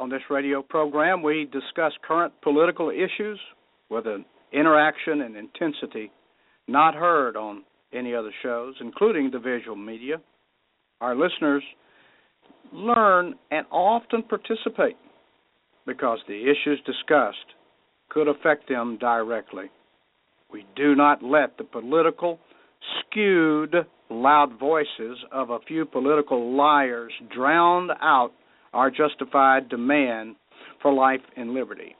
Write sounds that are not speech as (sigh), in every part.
On this radio program, we discuss current political issues with an interaction and intensity not heard on any other shows, including the visual media. Our listeners learn and often participate because the issues discussed could affect them directly. We do not let the political, skewed, loud voices of a few political liars drown out our justified demand for life and liberty.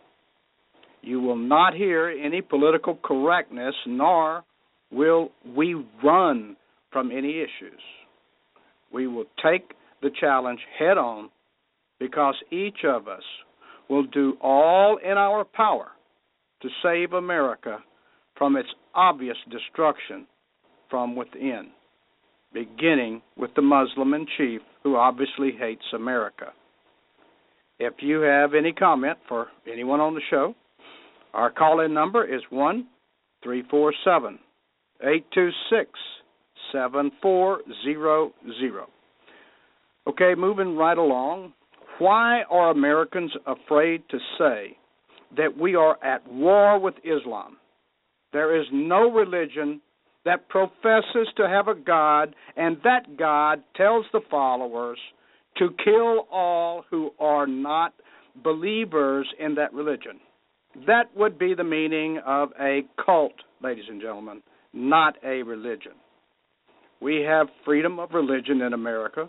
You will not hear any political correctness, nor will we run from any issues. We will take the challenge head on because each of us will do all in our power to save America from its obvious destruction from within, beginning with the Muslim in chief who obviously hates America. If you have any comment for anyone on the show, our call in number is 1 347 826 7400. Okay, moving right along. Why are Americans afraid to say that we are at war with Islam? There is no religion that professes to have a God, and that God tells the followers to kill all who are not believers in that religion. That would be the meaning of a cult, ladies and gentlemen, not a religion. We have freedom of religion in America.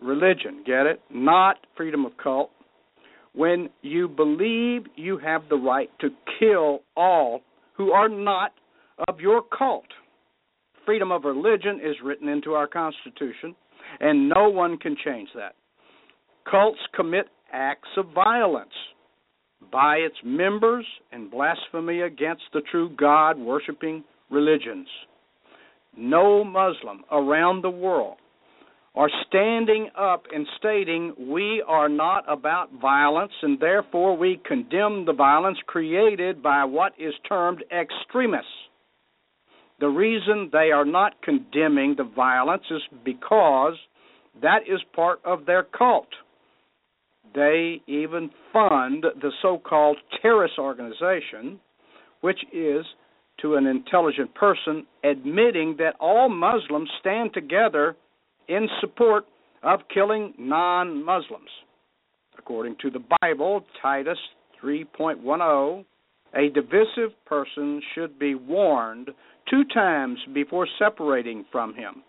Religion, get it? Not freedom of cult. When you believe you have the right to kill all who are not of your cult. Freedom of religion is written into our Constitution, and no one can change that. Cults commit acts of violence by its members and blasphemy against the true God worshiping religions. No Muslim around the world are standing up and stating we are not about violence and therefore we condemn the violence created by what is termed extremists. The reason they are not condemning the violence is because that is part of their cult. They even fund the so called terrorist organization, which is to an intelligent person admitting that all Muslims stand together in support of killing non Muslims. According to the Bible, Titus 3.10, a divisive person should be warned two times before separating from him.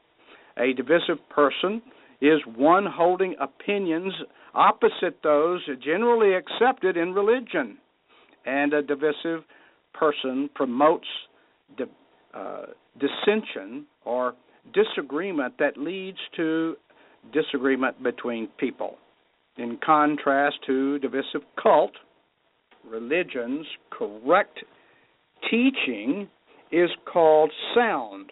A divisive person is one holding opinions opposite those generally accepted in religion. And a divisive person promotes di- uh, dissension or disagreement that leads to disagreement between people. In contrast to divisive cult, religion's correct teaching is called sound,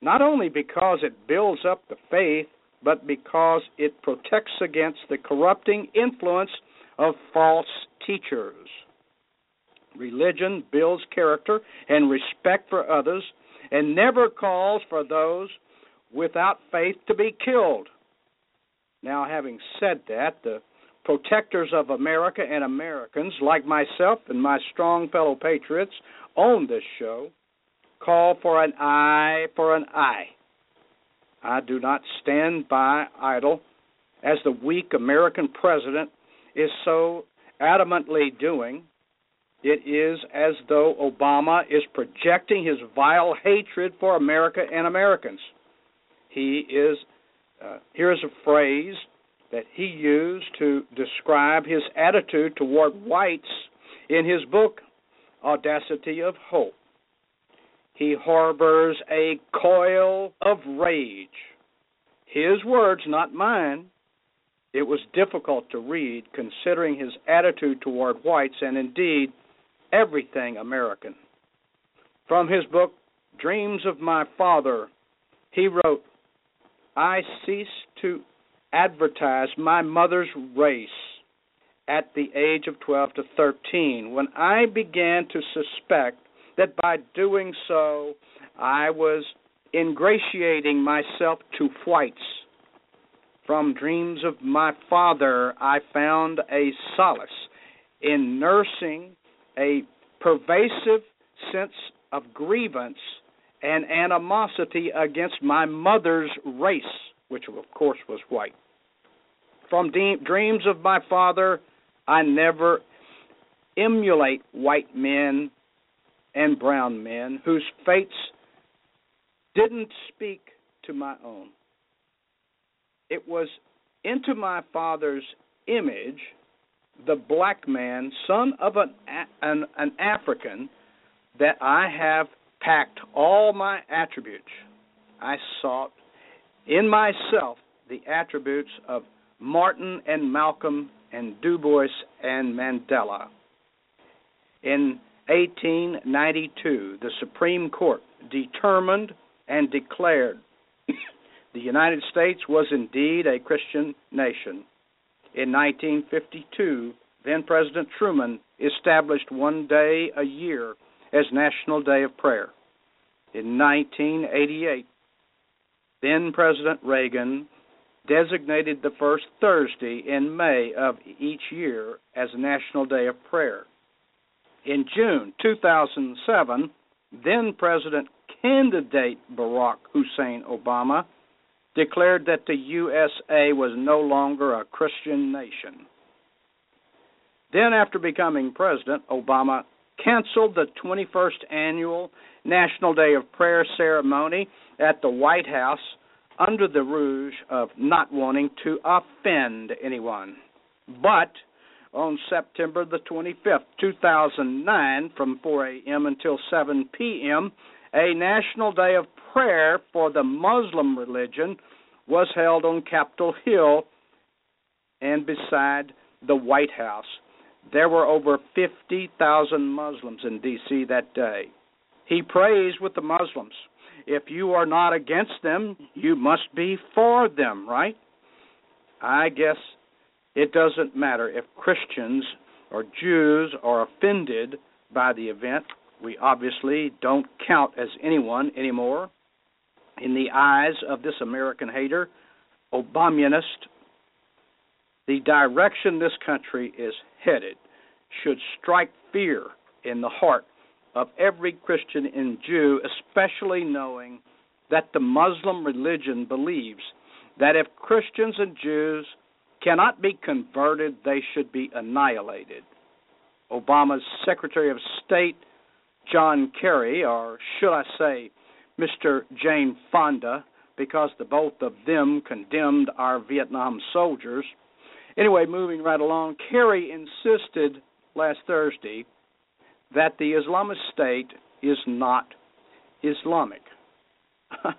not only because it builds up the faith, but because it protects against the corrupting influence of false teachers. Religion builds character and respect for others and never calls for those without faith to be killed. Now, having said that, the protectors of America and Americans, like myself and my strong fellow patriots on this show, call for an eye for an eye. I do not stand by idle as the weak American president is so adamantly doing. It is as though Obama is projecting his vile hatred for America and Americans. He is, uh, here's a phrase that he used to describe his attitude toward whites in his book, Audacity of Hope. He harbors a coil of rage. His words, not mine. It was difficult to read considering his attitude toward whites and indeed everything American. From his book, Dreams of My Father, he wrote, I ceased to advertise my mother's race at the age of 12 to 13 when I began to suspect that by doing so I was ingratiating myself to whites. From dreams of my father, I found a solace in nursing a pervasive sense of grievance and animosity against my mother's race, which of course was white. From de- dreams of my father, I never emulate white men and brown men whose fates didn't speak to my own. It was into my father's image, the black man, son of an, an, an African, that I have packed all my attributes. I sought in myself the attributes of Martin and Malcolm and Du Bois and Mandela. In 1892, the Supreme Court determined and declared (coughs) the United States was indeed a Christian nation. In 1952, then President Truman established one day a year as National Day of Prayer. In 1988, then President Reagan designated the first Thursday in May of each year as National Day of Prayer. In June 2007, then President candidate Barack Hussein Obama declared that the USA was no longer a Christian nation. Then, after becoming president, Obama canceled the 21st annual National Day of Prayer ceremony at the White House under the rouge of not wanting to offend anyone. But on September the 25th, 2009, from 4 a.m. until 7 p.m., a national day of prayer for the Muslim religion was held on Capitol Hill and beside the White House. There were over 50,000 Muslims in D.C. that day. He prays with the Muslims. If you are not against them, you must be for them, right? I guess it doesn't matter if Christians or Jews are offended by the event. We obviously don't count as anyone anymore. In the eyes of this American hater, Obamunist, the direction this country is headed should strike fear in the heart of every Christian and Jew, especially knowing that the Muslim religion believes that if Christians and Jews cannot be converted, they should be annihilated. Obama's Secretary of State, John Kerry, or should I say, Mr. Jane Fonda, because the both of them condemned our Vietnam soldiers. Anyway, moving right along, Kerry insisted last Thursday that the Islamist State is not Islamic, (laughs)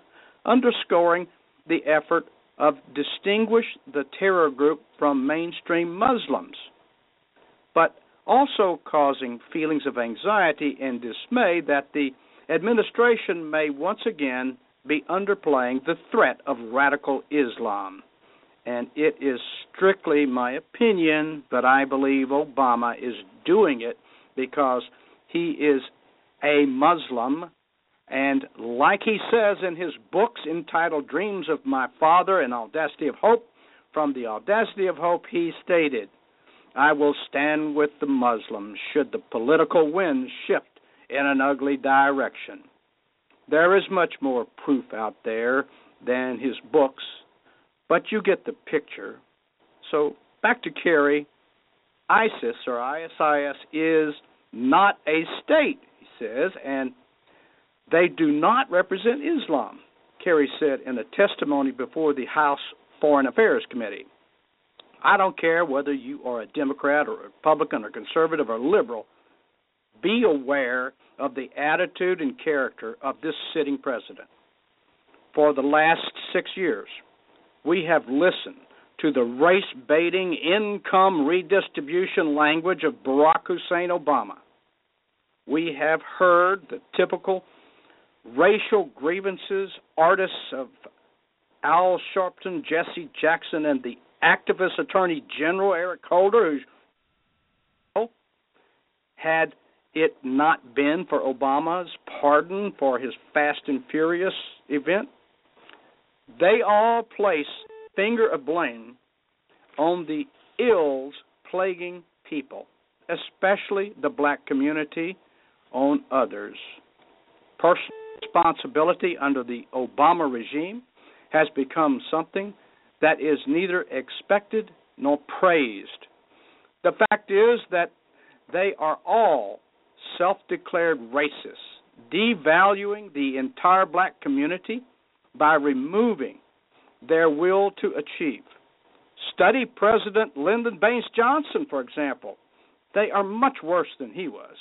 underscoring the effort of distinguish the terror group from mainstream Muslims, but also causing feelings of anxiety and dismay that the administration may once again be underplaying the threat of radical Islam. And it is strictly my opinion that I believe Obama is doing it because he is a Muslim. And like he says in his books entitled Dreams of My Father and Audacity of Hope, from the Audacity of Hope, he stated, I will stand with the Muslims should the political winds shift in an ugly direction. There is much more proof out there than his books, but you get the picture. So back to Kerry. ISIS or ISIS is not a state, he says, and they do not represent Islam, Kerry said in a testimony before the House Foreign Affairs Committee. I don't care whether you are a Democrat or Republican or conservative or liberal. be aware of the attitude and character of this sitting president. For the last six years, we have listened to the race baiting income redistribution language of Barack Hussein Obama. We have heard the typical racial grievances artists of Al Sharpton, Jesse Jackson, and the activist Attorney General Eric Holder, who had it not been for Obama's pardon for his Fast and Furious event, they all place finger of blame on the ills plaguing people, especially the black community, on others. Personal responsibility under the Obama regime has become something that is neither expected nor praised. The fact is that they are all self declared racists, devaluing the entire black community by removing their will to achieve. Study President Lyndon Baines Johnson, for example. They are much worse than he was.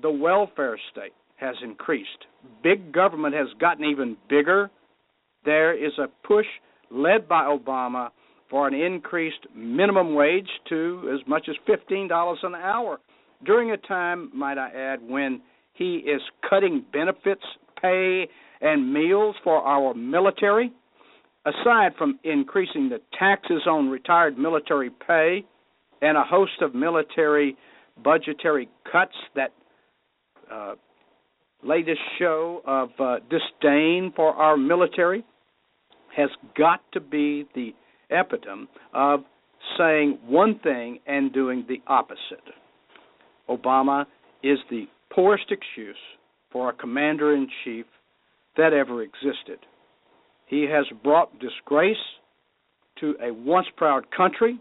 The welfare state has increased. Big government has gotten even bigger. There is a push led by Obama for an increased minimum wage to as much as $15 an hour during a time, might I add, when he is cutting benefits, pay, and meals for our military. Aside from increasing the taxes on retired military pay and a host of military budgetary cuts that uh, latest show of uh, disdain for our military has got to be the epitome of saying one thing and doing the opposite. Obama is the poorest excuse for a commander in chief that ever existed. He has brought disgrace to a once proud country,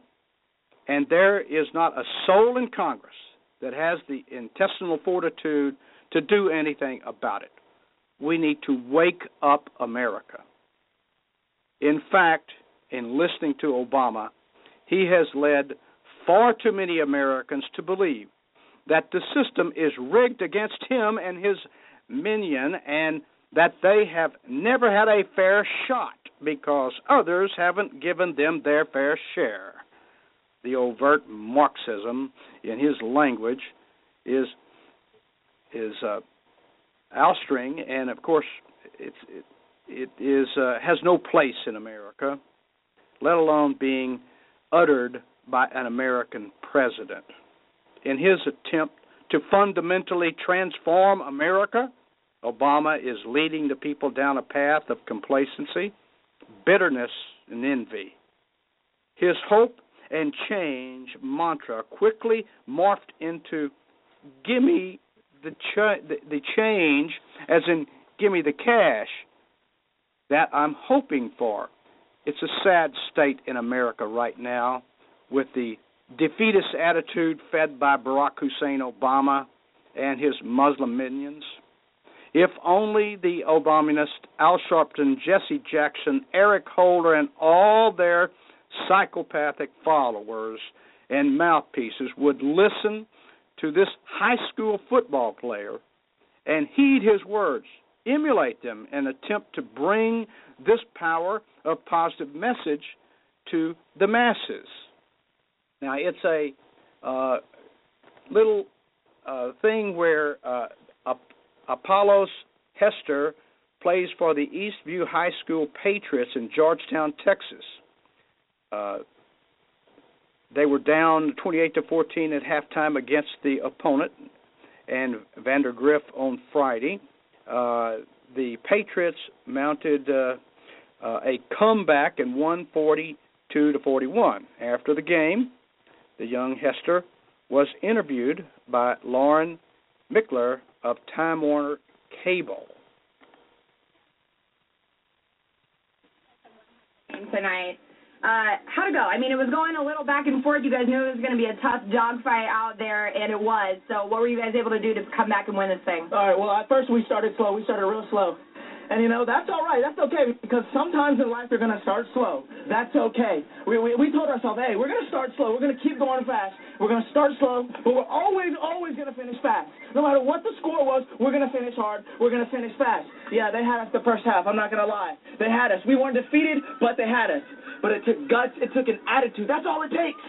and there is not a soul in Congress that has the intestinal fortitude to do anything about it. We need to wake up America. In fact, in listening to Obama, he has led far too many Americans to believe that the system is rigged against him and his minion and that they have never had a fair shot because others haven't given them their fair share. The overt Marxism in his language is is uh, Alstring, and of course, it's it, it is uh, has no place in America, let alone being uttered by an American president. In his attempt to fundamentally transform America, Obama is leading the people down a path of complacency, bitterness, and envy. His hope and change mantra quickly morphed into "Gimme the, ch- the, change," as in "Gimme the cash," that I'm hoping for. It's a sad state in America right now with the defeatist attitude fed by Barack Hussein Obama and his Muslim minions. If only the Obaminists, Al Sharpton, Jesse Jackson, Eric Holder, and all their psychopathic followers and mouthpieces would listen to this high school football player and heed his words emulate them and attempt to bring this power of positive message to the masses. Now, it's a uh, little uh, thing where uh, Apollos Hester plays for the Eastview High School Patriots in Georgetown, Texas. They were down 28 to 14 at halftime against the opponent and Vandegrift on Friday. Uh, the Patriots mounted uh, uh, a comeback and won 42 to 41. After the game, the young Hester was interviewed by Lauren Mickler of Time Warner Cable. Tonight, uh, how'd it go? I mean, it was going a little back and forth. You guys knew it was going to be a tough dogfight out there, and it was. So, what were you guys able to do to come back and win this thing? All right. Well, at first we started slow. We started real slow, And you know, that's all right. That's okay because sometimes in life you're going to start slow. That's okay. We, we, we told ourselves, hey, we're going to start slow. We're going to keep going fast. We're going to start slow, but we're always, always going to finish fast. No matter what the score was, we're going to finish hard. We're going to finish fast. Yeah, they had us the first half. I'm not going to lie. They had us. We weren't defeated, but they had us. But it took guts. It took an attitude. That's all it takes.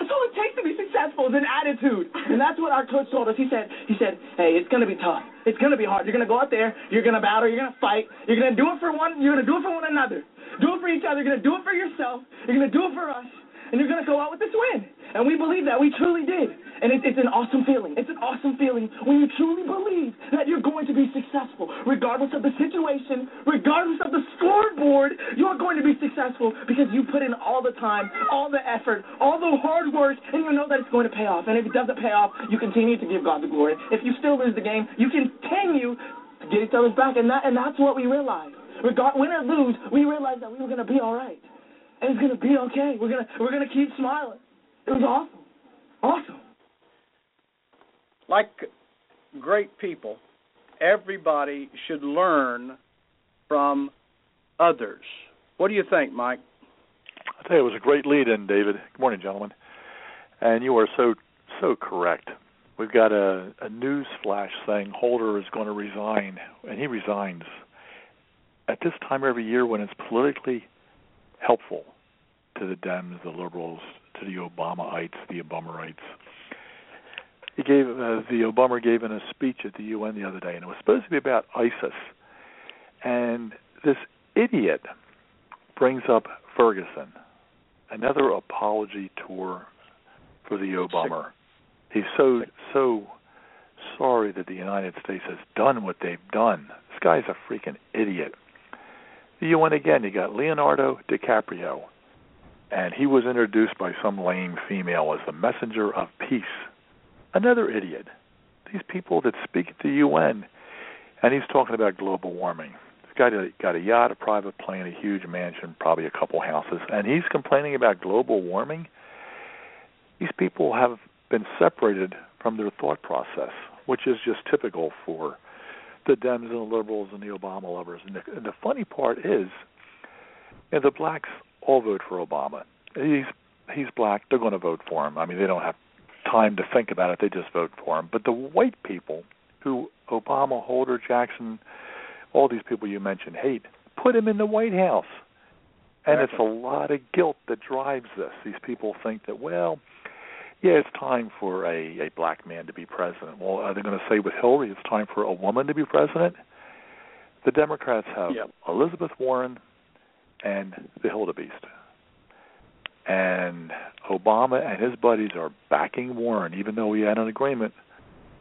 That's all it takes to be successful is an attitude. And that's what our coach told us. He said, he said, hey, it's to be tough. It's to be hard. You're to go out there. You're to battle. You're to fight. You're to do it for one. You're to do it for one another. Do it for each other. You're to do it for yourself. You're to do it for us. And you're going to go out with this win. And we believe that. We truly did. And it, it's an awesome feeling. It's an awesome feeling when you truly believe that you're going to be successful. Regardless of the situation, regardless of the scoreboard, you're going to be successful because you put in all the time, all the effort, all the hard work, and you know that it's going to pay off. And if it doesn't pay off, you continue to give God the glory. If you still lose the game, you continue to get each other's back. And, that, and that's what we realized. Regard, win or lose, we realized that we were going to be all right. And it's going to be okay. We're going to, we're going to keep smiling. It was awesome. Awesome like great people, everybody should learn from others. What do you think, Mike? I think it was a great lead in, David. Good morning, gentlemen. And you are so so correct. We've got a, a news flash saying Holder is going to resign, and he resigns at this time every year when it's politically helpful to the Dems, the liberals, to the Obamaites, the Obamaites he gave uh, the Obama gave in a speech at the UN the other day, and it was supposed to be about ISIS. And this idiot brings up Ferguson, another apology tour for the Obama. He's so so sorry that the United States has done what they've done. This guy's a freaking idiot. The UN again, you got Leonardo DiCaprio, and he was introduced by some lame female as the messenger of peace another idiot. These people that speak at the UN, and he's talking about global warming. Got a got a yacht, a private plane, a huge mansion, probably a couple houses, and he's complaining about global warming. These people have been separated from their thought process, which is just typical for the Dems and the liberals and the Obama lovers. And the, and the funny part is, and the blacks all vote for Obama. He's he's black. They're going to vote for him. I mean, they don't have time to think about it. They just vote for him. But the white people who Obama, Holder, Jackson, all these people you mentioned hate, put him in the White House. And it's a lot of guilt that drives this. These people think that, well, yeah, it's time for a, a black man to be president. Well, are they going to say with Hillary it's time for a woman to be president? The Democrats have yep. Elizabeth Warren and the Hildebeest and Obama and his buddies are backing Warren, even though he had an agreement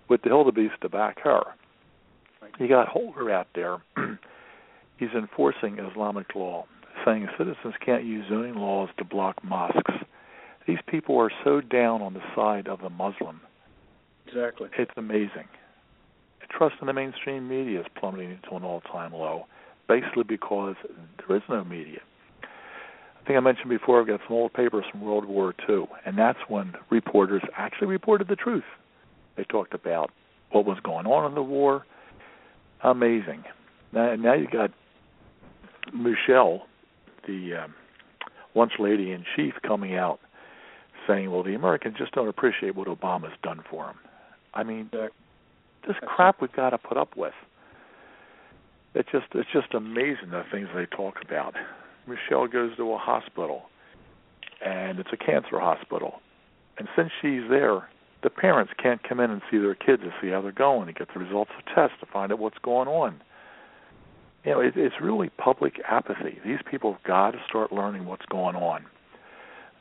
with the Hildebeest to back her. You got Holder out there. (clears throat) He's enforcing Islamic law, saying citizens can't use zoning laws to block mosques. These people are so down on the side of the Muslim. Exactly. It's amazing. Trust in the mainstream media is plummeting to an all-time low, basically because there is no media I think I mentioned before, I've got some old papers from World War II, and that's when reporters actually reported the truth. They talked about what was going on in the war. Amazing. Now, now you got Michelle, the um, lunch lady in chief, coming out saying, "Well, the Americans just don't appreciate what Obama's done for them." I mean, this crap we've got to put up with. It's just it's just amazing the things they talk about. Michelle goes to a hospital, and it's a cancer hospital. And since she's there, the parents can't come in and see their kids to see how they're going, to get the results of tests, to find out what's going on. You know, it, it's really public apathy. These people have got to start learning what's going on.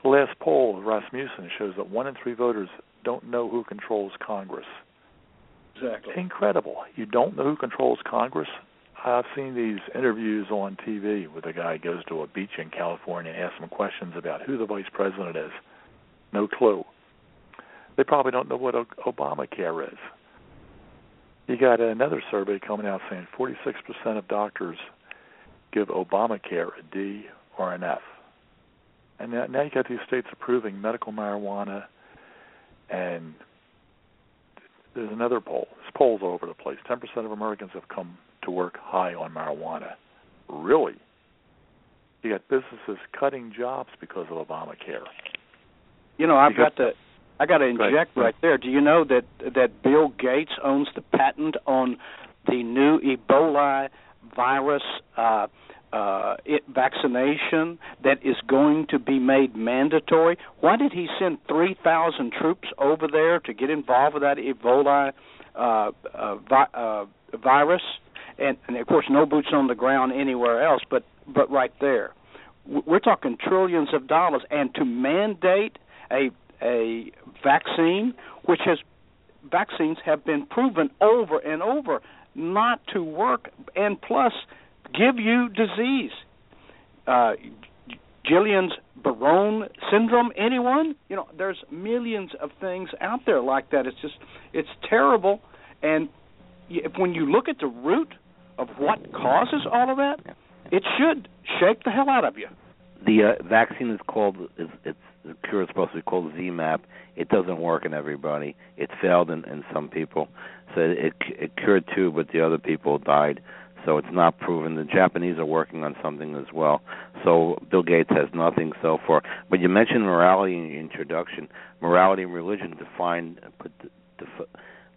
Last poll of Rasmussen shows that one in three voters don't know who controls Congress. Exactly. Incredible. You don't know who controls Congress? I've seen these interviews on TV where the guy goes to a beach in California and asks them questions about who the vice president is. No clue. They probably don't know what Obamacare is. You got another survey coming out saying 46% of doctors give Obamacare a D or an F. And now, now you got these states approving medical marijuana, and there's another poll. There's polls all over the place. 10% of Americans have come to work high on marijuana. Really? You got businesses cutting jobs because of Obamacare. You know, I've Because- got to I got to inject right there. Do you know that that Bill Gates owns the patent on the new Ebola virus uh uh it, vaccination that is going to be made mandatory? Why did he send 3,000 troops over there to get involved with that Ebola uh uh, vi- uh virus? And, and of course no boots on the ground anywhere else, but but right there. We're talking trillions of dollars and to mandate a a vaccine which has vaccines have been proven over and over not to work and plus give you disease uh Gillian's Barone syndrome anyone you know there's millions of things out there like that it's just it's terrible and y- if when you look at the root of what causes all of that it should shake the hell out of you The uh, vaccine is called is it's the cure is supposed to be called ZMapp. It doesn't work in everybody. It failed in, in some people. So it it cured two, but the other people died. So it's not proven. The Japanese are working on something as well. So Bill Gates has nothing so far. But you mentioned morality in your introduction. Morality and religion define put def-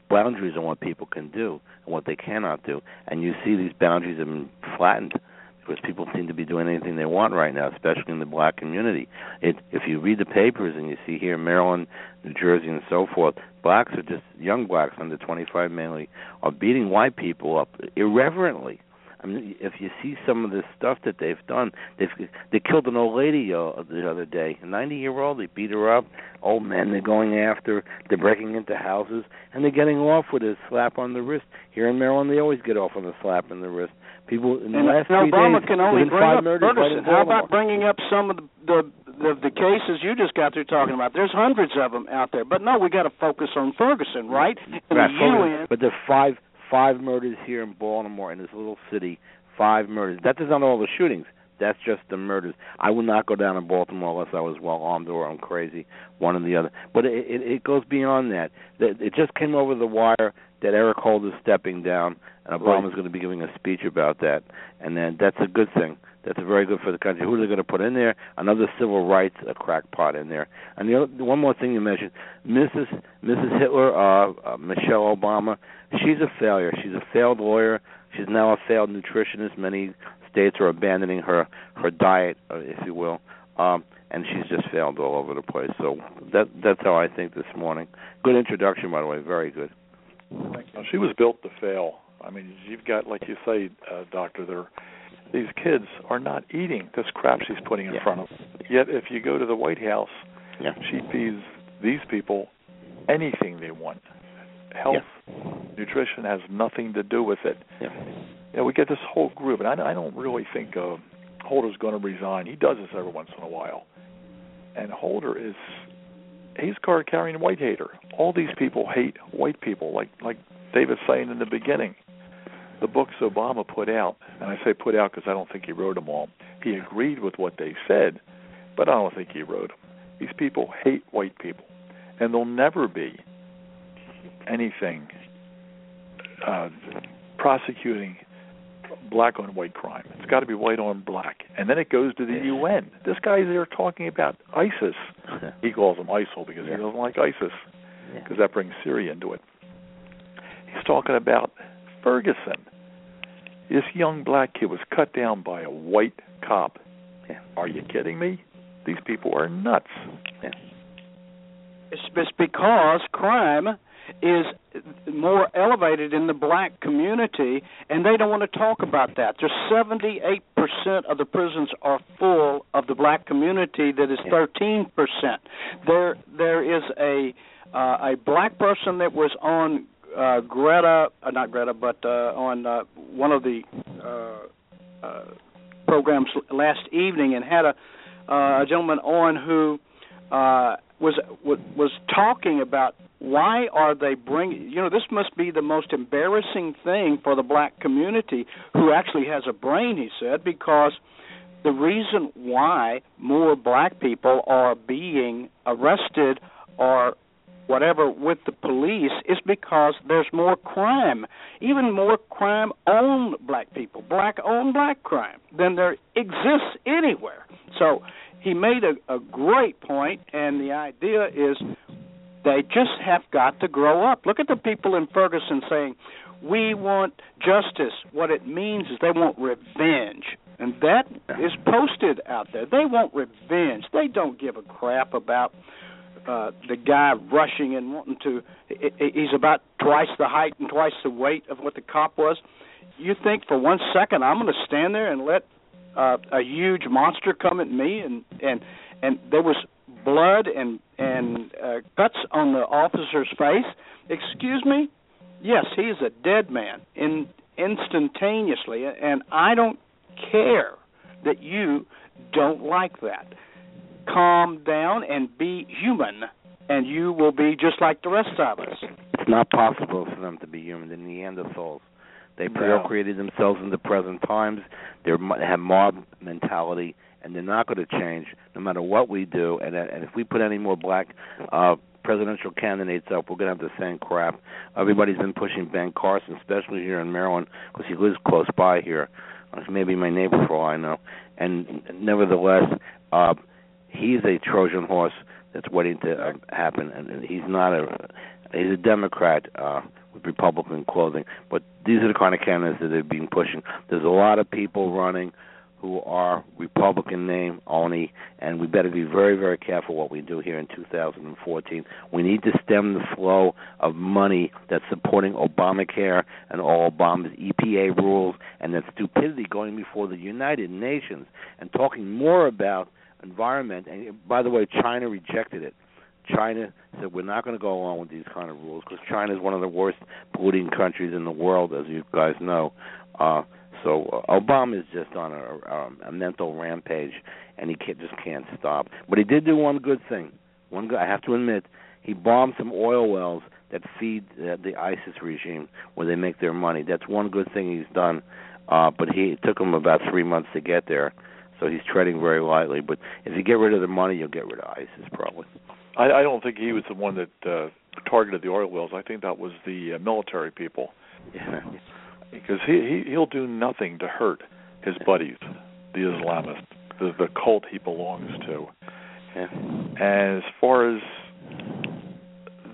boundaries on what people can do and what they cannot do. And you see these boundaries have been flattened because people seem to be doing anything they want right now, especially in the black community. It, if you read the papers and you see here Maryland, New Jersey, and so forth, blacks are just young blacks under 25 mainly are beating white people up irreverently. I mean, if you see some of the stuff that they've done, they've they killed an old lady uh, the other day, a 90 year old. They beat her up. Old men they're going after. They're breaking into houses and they're getting off with a slap on the wrist. Here in Maryland, they always get off with a slap in the wrist. People in the and, last and three Obama days, can only bring up murders right How about bringing up some of the, the the the cases you just got through talking about? There's hundreds of them out there, but no, we got to focus on Ferguson, right? And Right, the UN. But there's five five murders here in Baltimore in this little city. Five murders. That is not all the shootings. That's just the murders. I would not go down to Baltimore unless I was well armed or I'm crazy, one or the other. But it, it, it goes beyond that. That- It just came over the wire that Eric Holder's stepping down, and Obama's going to be giving a speech about that, and then that's a good thing. That's very good for the country. Who are they going to put in there? Another civil rights a crackpot in there. And the other, one more thing you mentioned, Mrs. Mrs. Hitler, uh, uh, Michelle Obama. She's a failure. She's a failed lawyer. She's now a failed nutritionist. Many states are abandoning her her diet, uh, if you will, um, and she's just failed all over the place. So that that's how I think this morning. Good introduction, by the way. Very good. She was built to fail. I mean, you've got, like you say, uh, doctor, there. These kids are not eating this crap she's putting in Yeah. front of them. Yet, if you go to the White House, Yeah. she feeds these people anything they want. Health, nutrition has nothing to do with it. Yeah. You know, we get this whole group, and I, I don't really think uh, Holder's going to resign. He does this every once in a while, and Holder is he's card carrying white hater. All these people hate white people, like like David's saying in the beginning. The books Obama put out, and I say put out because I don't think he wrote them all. He agreed with what they said, but I don't think he wrote them. These people hate white people, and there'll never be anything uh, prosecuting black on white crime. It's got to be white on black, and then it goes to the UN. This guy's there talking about ISIS. (laughs) He calls them ISIL because he doesn't like ISIS because that brings Syria into it. He's talking about Ferguson. This young black kid was cut down by a white cop. Are you kidding me? These people are nuts. It's, it's because crime is more elevated in the black community, and they don't want to talk about that. There's 78% of the prisons are full of the black community. That is 13%. There, there is a uh, a black person that was on uh, Greta, uh, not Greta, but uh, on uh, one of the uh, uh, programs last evening, and had a uh, a gentleman on who uh, was was talking about why are they bringing you know this must be the most embarrassing thing for the black community who actually has a brain he said because the reason why more black people are being arrested or whatever with the police is because there's more crime, even more crime on black people, black on black crime than there exists anywhere. So he made a, a great point, and the idea is they just have got to grow up. Look at the people in Ferguson saying, "We want justice." What it means is they want revenge, and that is posted out there. They want revenge. They don't give a crap about uh the guy rushing and wanting to he's about twice the height and twice the weight of what the cop was you think for one second i'm going to stand there and let uh a huge monster come at me and and and there was blood and and uh cuts on the officer's face excuse me yes he's a dead man in instantaneously and i don't care that you don't like that calm down and be human, and you will be just like the rest of us. It's not possible for them to be human. They're Neanderthals. They procreated themselves in the present times. They're, they have mob mentality, and they're not going to change no matter what we do. And, and if we put any more black uh, presidential candidates up, we're going to have the same crap. Everybody's been pushing Ben Carson, especially here in Maryland, because he lives close by here. Uh, maybe my neighbor for all I know. And nevertheless, uh, he's a Trojan horse that's waiting to uh, happen, and he's not a he's a Democrat uh, Republican clothing. But these are the kind of candidates that they've been pushing. There's a lot of people running who are Republican name only, and we better be very, very careful what we do here in 2014. We need to stem the flow of money that's supporting Obamacare and all Obama's EPA rules and that stupidity going before the United Nations and talking more about environment. And by the way, China rejected it. China said we're not going to go along with these kind of rules because China is one of the worst polluting countries in the world, as you guys know. Uh, so uh, Obama is just on a, a, a mental rampage, and he can't, just can't stop. But he did do one good thing. One good, I have to admit, he bombed some oil wells that feed uh, the ISIS regime where they make their money. That's one good thing he's done. Uh, but he it took him about three months to get there so he's treading very lightly. But if you get rid of the money, you'll get rid of ISIS probably. I, I don't think he was the one that uh, targeted the oil wells. I think that was the uh, military people. Yeah. Because he, he he'll do nothing to hurt his buddies, the Islamists, the the cult he belongs to. Yeah. And as far as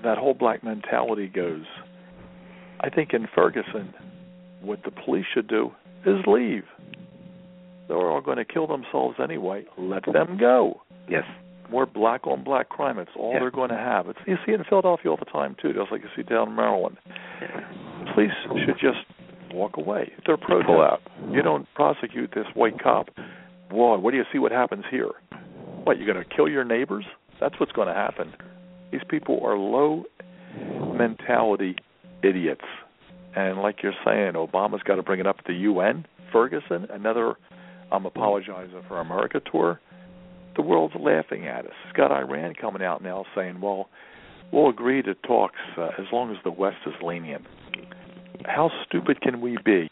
that whole black mentality goes, I think in Ferguson, what the police should do is leave they're all going to kill themselves anyway. Let them go. Yes. More black on black crime. It's all yeah. they're going to have. It's, you see it in Philadelphia all the time too, just like you see down in Maryland. Police should just walk away. If they're protesting, pull out. You don't prosecute this white cop. Boy, what do you see? What happens here? What you're going to kill your neighbors? That's what's going to happen. These people are low mentality idiots. And like you're saying, Obama's got to bring it up to the UN. Ferguson, another I'm apologizing for America tour, the world's laughing at us. It's got Iran coming out now saying, well, we'll agree to talks uh, as long as the West is lenient. How stupid can we be?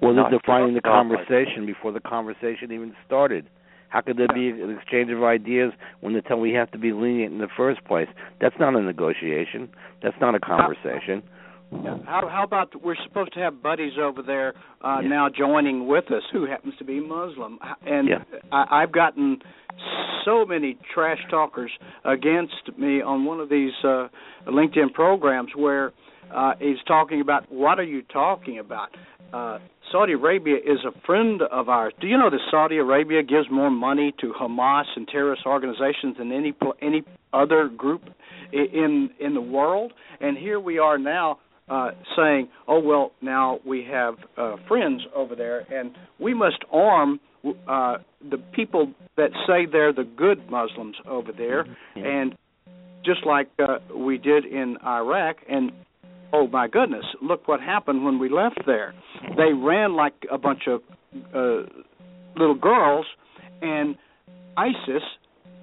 Well, they're defining the conversation before the conversation even started. How could there be an exchange of ideas when they tell we have to be lenient in the first place? That's not a negotiation. That's not a conversation. How, yeah. How how about we're supposed to have buddies over there uh yeah. now joining with us who happens to be Muslim and yeah. I, I've gotten so many trash talkers against me on one of these uh LinkedIn programs where uh he's talking about what are you talking about? Uh Saudi Arabia is a friend of ours. Do you know that Saudi Arabia gives more money to Hamas and terrorist organizations than any any other group in in the world? And here we are now uh, saying, "Oh well, now we have uh, friends over there, and we must arm uh, the people that say they're the good Muslims over there." Mm-hmm. And just like uh, we did in Iraq, and oh my goodness, look what happened when we left there. They ran like a bunch of uh, little girls, and ISIS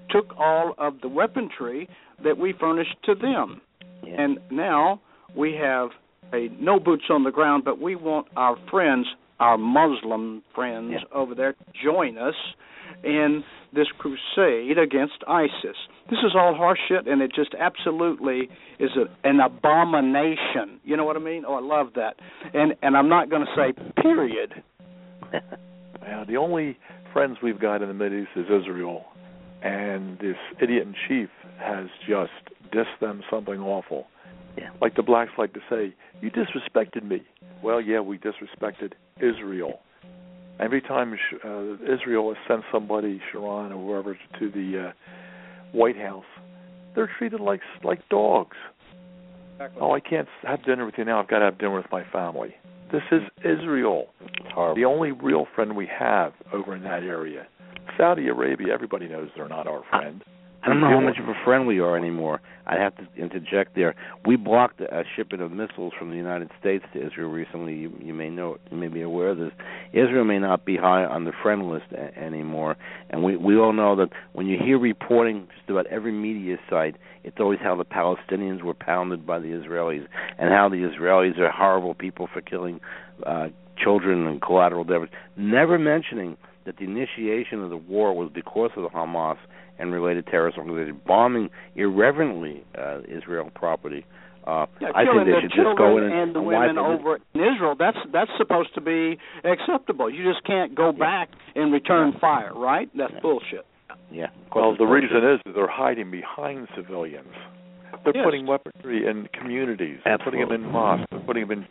took all of the weaponry that we furnished to them. Yeah. And now we have a no boots on the ground, but we want our friends, our Muslim friends Yeah. over there to join us in this crusade against ISIS. This is all horse shit, and it just absolutely is a, an abomination. You know what I mean? Oh, I love that. And and I'm not going to say period. (laughs) Now, the only friends we've got in the Middle East is Israel, and this idiot in chief has just dissed them something awful. Yeah. Like the blacks like to say, "You disrespected me." Well, yeah, we disrespected Israel. Every time Sh- uh, Israel has sent somebody, Sharon or whoever, to the uh, White House, they're treated like like dogs. Oh, I can't have dinner with you now. I've got to have dinner with my family. This is Israel. Horrible. The only real friend we have over in that area. Saudi Arabia, everybody knows they're not our friend. I don't know how much of a friend we are anymore. I'd have to interject there. We blocked a shipment of missiles from the United States to Israel recently. You, you may know, you may be aware of this. Israel may not be high on the friend list a- anymore, and we we all know that when you hear reporting just about every media site, it's always how the Palestinians were pounded by the Israelis, and how the Israelis are horrible people for killing uh, children and collateral damage. Never mentioning that the initiation of the war was because of the Hamas and related terrorist organizations bombing irreverently uh, Israel property. Uh, Yeah, I think killing they the should children just go in and, and the women over in Israel. That's that's supposed to be acceptable. You just can't go back and return fire, right? That's Yeah. bullshit. Yeah. Well, the bullshit. reason is that they're hiding behind civilians. They're Yes. putting weaponry in communities. They're putting them in mosques. They're putting them in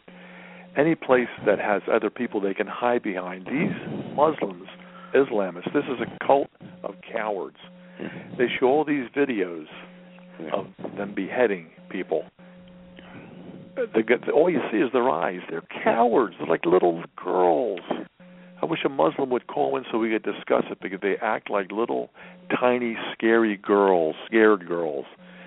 any place that has other people they can hide behind. These Muslims, Islamists, this is a cult of cowards. Yeah. They show all these videos of them beheading people. The, the, all you see is their eyes. They're cowards. They're like little girls. I wish a Muslim would call in so we could discuss it because they act like little, tiny, scary girls, scared girls.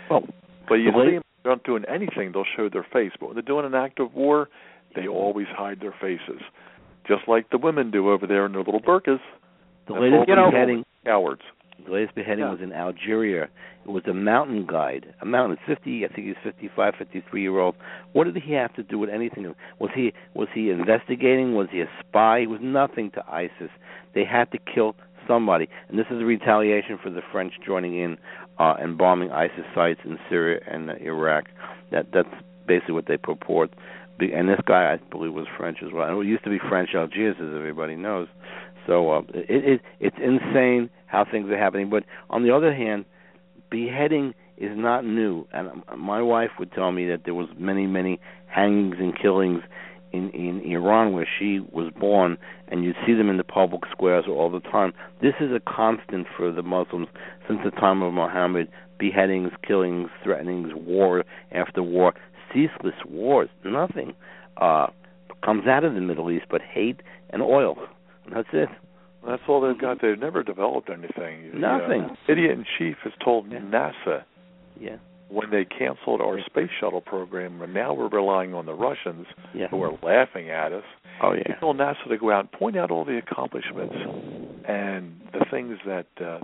Well, But you see them they're not doing anything, they'll show their face. But when they're doing an act of war, they always hide their faces, just like the women do over there in their little burqas. the latest all You know- beheading cowards. The latest beheading Yeah. was in Algeria. It was a mountain guide. A mountain, fifty, I think he's fifty-five, fifty-three year old. What did he have to do with anything? Was he was he investigating? Was he a spy? He was nothing to ISIS. They had to kill somebody, and this is a retaliation for the French joining in uh, and bombing ISIS sites in Syria and uh, Iraq. That that's basically what they purport. And this guy, I believe, was French as well. And it used to be French Algiers, as everybody knows. So uh, it, it it's insane how things are happening. But on the other hand, beheading is not new. And my wife would tell me that there was many many hangings and killings in in Iran where she was born, and you'd see them in the public squares all the time. This is a constant for the Muslims since the time of Muhammad: beheadings, killings, threatenings, war after war, ceaseless wars. Nothing uh, comes out of the Middle East but hate and oil. And that's it. That's all they've got. They've never developed anything. The, Nothing. Uh, idiot in chief has told Yeah. NASA Yeah. when they canceled our space shuttle program, and now we're relying on the Russians Yeah. who are laughing at us. Oh He yeah. told NASA to go out and point out all the accomplishments and the things that uh,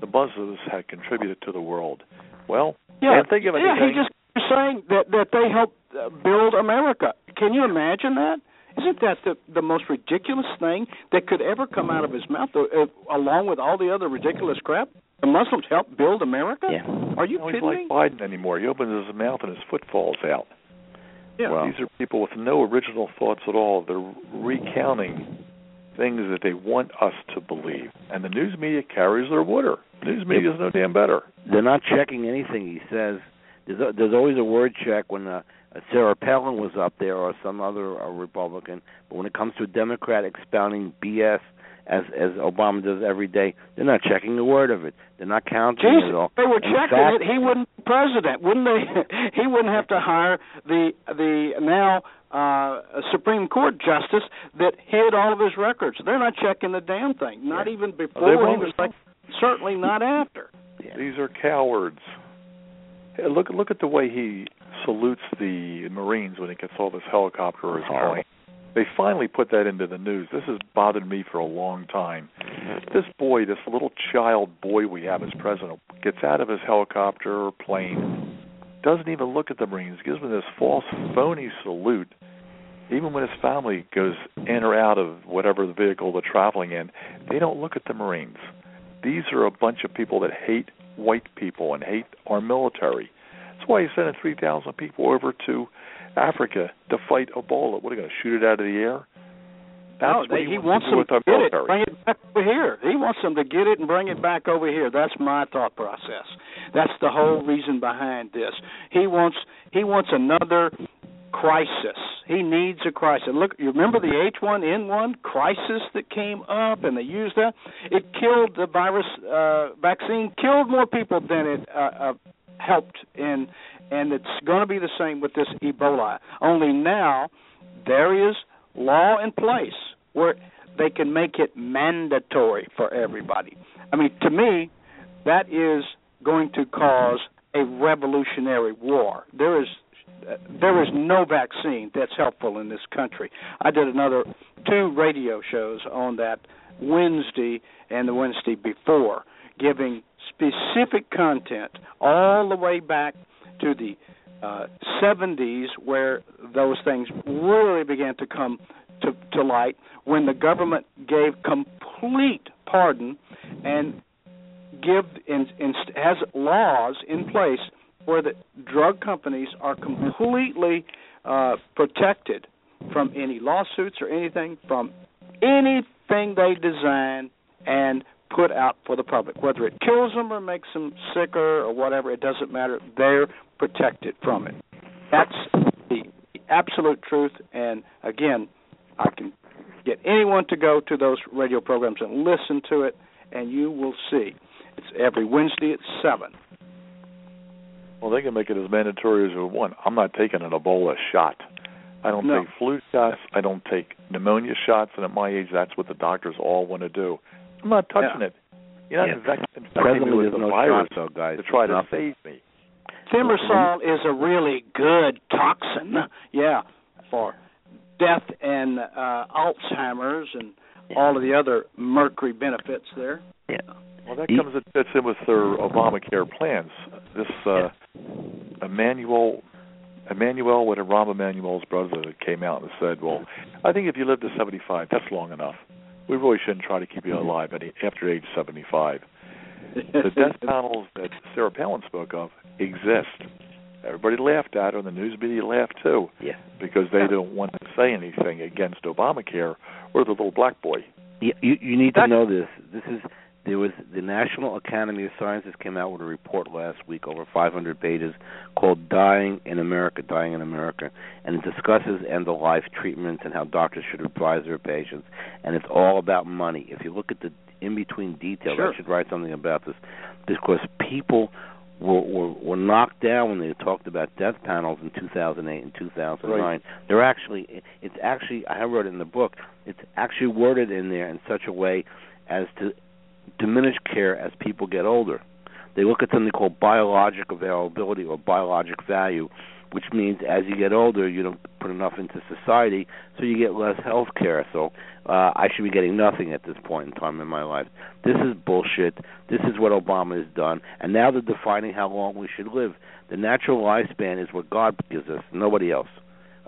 the Muslims had contributed to the world. Well, Yeah, can't think of yeah. anything. He just saying that that they helped uh, build America. Can you imagine that? Isn't that the the most ridiculous thing that could ever come out of his mouth, uh, uh, along with all the other ridiculous crap? The Muslims helped build America. Yeah. Are you Now he's kidding like me? Biden anymore. He opens his mouth and his foot falls out. Yeah. Well- These are people with no original thoughts at all. They're recounting things that they want us to believe. And the news media carries their water. News media is no damn better. They're not checking anything he says. There's a, there's always a word check when uh, Sarah Palin was up there or some other uh, Republican. But when it comes to a Democrat expounding BS as as Obama does every day, they're not checking a word of it. They're not counting it at all. they were In checking fact- it. He wouldn't be president, wouldn't they? (laughs) he wouldn't have to hire the the now uh Supreme Court justice that hid all of his records. They're not checking the damn thing. Not Yeah. even they before he was like. Certainly not after. Yeah. These are cowards. Hey, look look at the way he salutes the Marines when he gets off his helicopter or his plane. They finally put that into the news. This has bothered me for a long time. This boy, this little child boy we have as president, gets out of his helicopter or plane, doesn't even look at the Marines, gives them this false, phony salute. even when his family goes in or out of whatever the vehicle they're traveling in, they don't look at the Marines. These are a bunch of people that hate white people and hate our military. That's why he's sending 3,000 people over to Africa to fight Ebola. What are they going to shoot it out of the air? That's no, they, he, he wants, wants to them to with get our it, bring it back over here. He wants them to get it and bring it back over here. That's my thought process. That's the whole reason behind this. He wants he wants another crisis. He needs a crisis. Look, you remember the H1N1 crisis that came up, and they used that. It killed the virus uh, vaccine, killed more people than it uh, uh, helped, and and it's going to be the same with this Ebola. Only now there is law in place where they can make it mandatory for everybody. I mean, to me, that is going to cause a revolutionary war. There is there is no vaccine that's helpful in this country. I did another two radio shows on that Wednesday and the Wednesday before, giving specific content all the way back to the uh, 70s, where those things really began to come to, to light when the government gave complete pardon and give in, in, has laws in place where the drug companies are completely uh, protected from any lawsuits or anything from anything they design and put out for the public. Whether it kills them or makes them sicker or whatever, it doesn't matter. They're protected from it. That's the absolute truth. And again, I can get anyone to go to those radio programs and listen to it, and you will see. It's every Wednesday at 7. Well, they can make it as mandatory as we want. I'm not taking an Ebola shot. I don't No. take flu shots. I don't take pneumonia shots. And at my age, that's what the doctors all want to do. I'm not touching Yeah. it. You're not Yeah. infect- infecting me with there's the no virus shot, though, guys. to try to Nothing. save me. Thimerosal is a really good toxin, yeah, for death and uh, Alzheimer's and all of the other mercury benefits there. Yeah. Well, that comes it fits in with their Obamacare plans. This uh, Emanuel, Emanuel, what Rahm Emanuel's brother that came out and said, "Well, I think if you live to 75, that's long enough. We really shouldn't try to keep you mm-hmm. alive any after age 75." (laughs) the death panels that Sarah Palin spoke of exist. Everybody laughed at her, and the news media laughed too, Yeah. because they don't want to say anything against Obamacare or the little black boy. You you need to know this. This is there was the National Academy of Sciences came out with a report last week over 500 pages called "Dying in America, Dying in America," and it discusses end-of-life treatments and how doctors should advise their patients, and it's all about money. If you look at the in-between details, Sure. I should write something about this because people were, were were knocked down when they talked about death panels in 2008 and 2009. Right. They're actually it's actually I have wrote it in the book. It's actually worded in there in such a way as to diminish care as people get older. They look at something called biologic availability or biologic value, which means as you get older, you don't put enough into society, so you get less health care. So uh, I should be getting nothing at this point in time in my life. This is bullshit. This is what Obama has done, and now they're defining how long we should live. The natural lifespan is what God gives us, nobody else.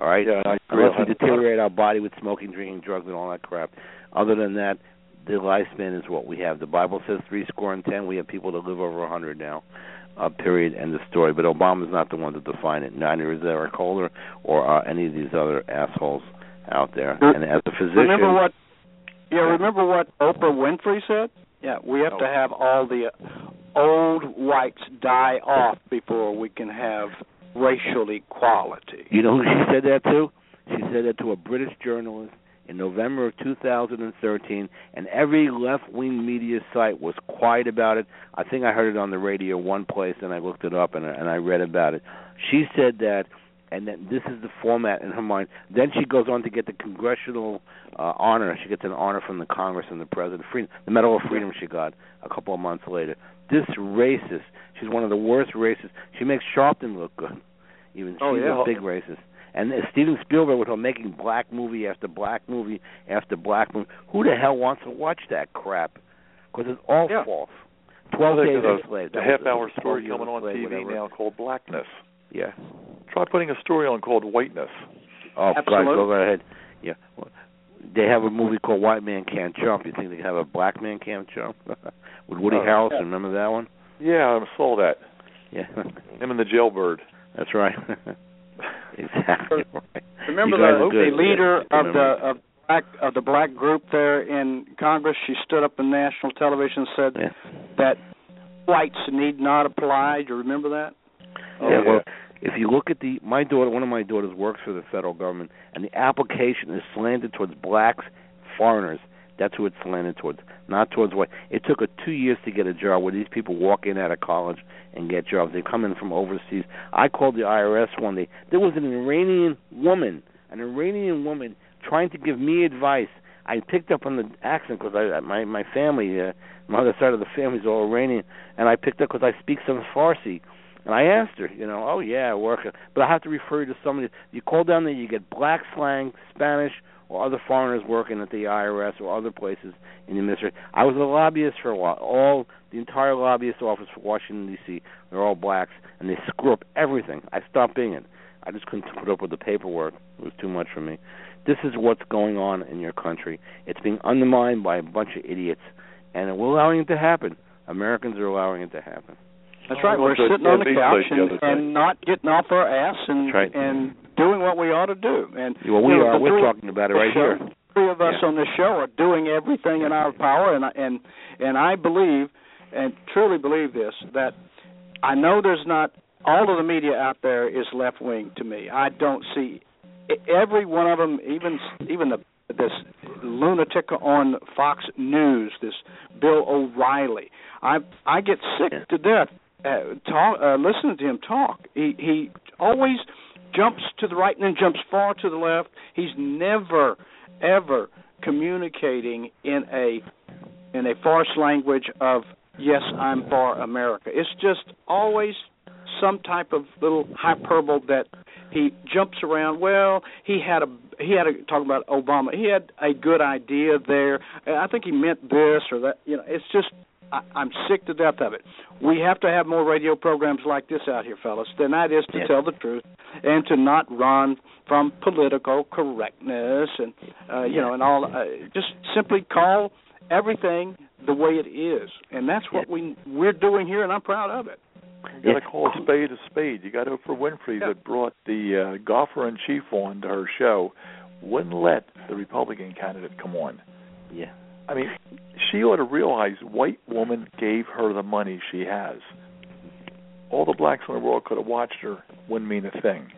All right, Yeah, unless we deteriorate our body with smoking, drinking, drugs, and all that crap. Other than that, the lifespan is what we have. The Bible says three score and ten. We have people that live over a hundred now. Uh, period. End of story. But Obama's not the one to define it. Neither is Eric Holder or uh, any of these other assholes out there. And as a physician, Remember what? Yeah, remember what Oprah Winfrey said? Yeah, we have to Oh. have all the old whites die off before we can have racial equality. You know who she said that to? She said that to a British journalist in November of 2013, and every left-wing media site was quiet about it. I think I heard it on the radio one place, and I looked it up and, and I read about it. She said that, and that this is the format in her mind. Then she goes on to get the congressional uh, honor. She gets an honor from the Congress and the President, freedom, the Medal of Freedom. She got a couple of months later. This racist. She's one of the worst racists. She makes Sharpton look good. Even she's Oh, yeah. a big racist. And uh, Steven Spielberg was making black movie after black movie after black movie. Who the hell wants to watch that crap? Because it's all Yeah. false. Twelve Well, days there's a a, slave. the half-hour story 12 years coming a on slave, TV whatever. now called Blackness. Yeah. Try putting a story on called Whiteness. Oh, Absolutely. right, go right ahead. Yeah. They have a movie called White Man Can't Jump. You think they have a Black Man Can't Jump? (laughs) With Woody Oh, Harrelson, yeah. remember that one? Yeah, I saw that. Yeah. (laughs) Him and the jailbird. That's right. (laughs) exactly right. Remember the, good. the leader Yeah, of the of black of the black group there in Congress? She stood up in national television and said Yeah. that whites need not apply. Do you remember that? Oh, yeah, well, if you look at the my daughter, one of my daughters works for the federal government, and the application is slanted towards blacks, foreigners. That's who it's slanted towards, not towards white. It took her two years to get a job where these people walk in out of college and get jobs. They come in from overseas. I called the IRS one day. There was an Iranian woman, an Iranian woman, trying to give me advice. I picked up on the accent because my my family, uh, my other side of the family is all Iranian, and I picked up because I speak some Farsi. And I asked her, you know, oh yeah, I work, but I have to refer you to somebody. You call down there, you get black slang, Spanish, or other foreigners working at the IRS or other places in the administration. I was a lobbyist for a while. All the entire lobbyist office for Washington D.C. They're all blacks, and they screw up everything. I stopped being it. I just couldn't put up with the paperwork. It was too much for me. This is what's going on in your country. It's being undermined by a bunch of idiots, and we're allowing it to happen. Americans are allowing it to happen. That's right. We're went to a sitting on the couch and, and not getting off our ass and right. and doing what we ought to do. And Well, we you know, are. We're three- talking about it right show- here. Three of us Yeah. on this show are doing everything in our power, and I- and and I believe and truly believe this that I know there's not all of the media out there is left wing to me. I don't see every one of them, even even the this lunatic on Fox News, this Bill O'Reilly. I I get sick to death uh, talk, uh, listening to him talk. He he always jumps to the right and then jumps far to the left. He's never ever communicating in a in a farce language of yes, I'm for America. It's just always some type of little hyperbole that he jumps around. Well, he had a he had a talking about Obama. He had a good idea there. I think he meant this or that. You know, it's just I, I'm sick to death of it. We have to have more radio programs like this out here, fellas. Then that is to Yes. tell the truth and to not run from political correctness and uh, you know and all. Uh, just simply call everything the way it is, and that's what we we're doing here, and I'm proud of it. You got to call a spade a spade. You got Oprah Winfrey Yeah. that brought the uh, golfer in chief on to her show, wouldn't let the Republican candidate come on. Yeah. I mean, she ought to realize white woman gave her the money she has. All the blacks in the world could have watched her. Wouldn't mean a thing.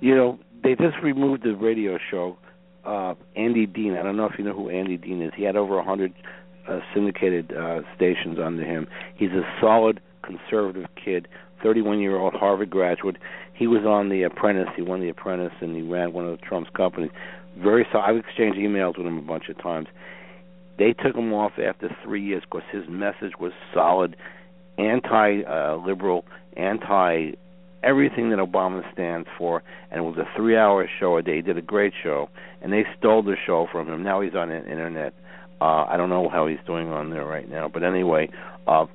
You know, they just removed the radio show. Uh, Andy Dean. I don't know if you know who Andy Dean is. He had over a hundred uh, syndicated uh, stations under him. He's a solid conservative kid, 31 year old Harvard graduate. He was on The Apprentice. He won The Apprentice, and he ran one of Trump's companies. Very so. I've exchanged emails with him a bunch of times. They took him off after three years because his message was solid, anti-liberal, anti everything that Obama stands for, and it was a three-hour show a day. He did a great show, and they stole the show from him. Now he's on the internet. Uh, I don't know how he's doing on there right now, but anyway, uh,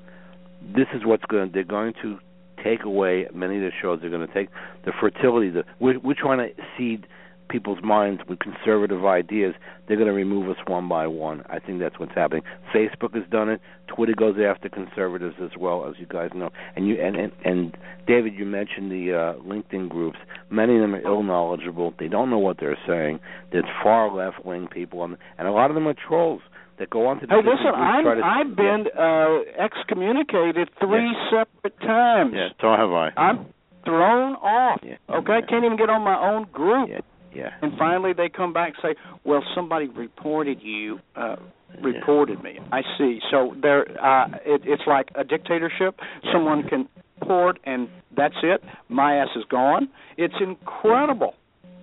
this is what's going. They're going to take away many of the shows. They're going to take the fertility. The we're, we're trying to seed people's minds with conservative ideas. They're going to remove us one by one. I think that's what's happening. Facebook has done it. Twitter goes after conservatives as well, as you guys know. And you and and, and David, you mentioned the uh, LinkedIn groups. Many of them are ill knowledgeable. They don't know what they're saying. There's far left wing people, on, and a lot of them are trolls that go on to. the Hey, listen, I'm, to, I've been uh, excommunicated three separate times. Yeah, so have I. I'm thrown off. Yeah. Okay, can't even get on my own group. Yeah, yeah. And finally, they come back and say, "Well, somebody reported you." Uh, reported me. I see. So there, uh, it, it's like a dictatorship. Someone can report, and that's it. My ass is gone. It's incredible.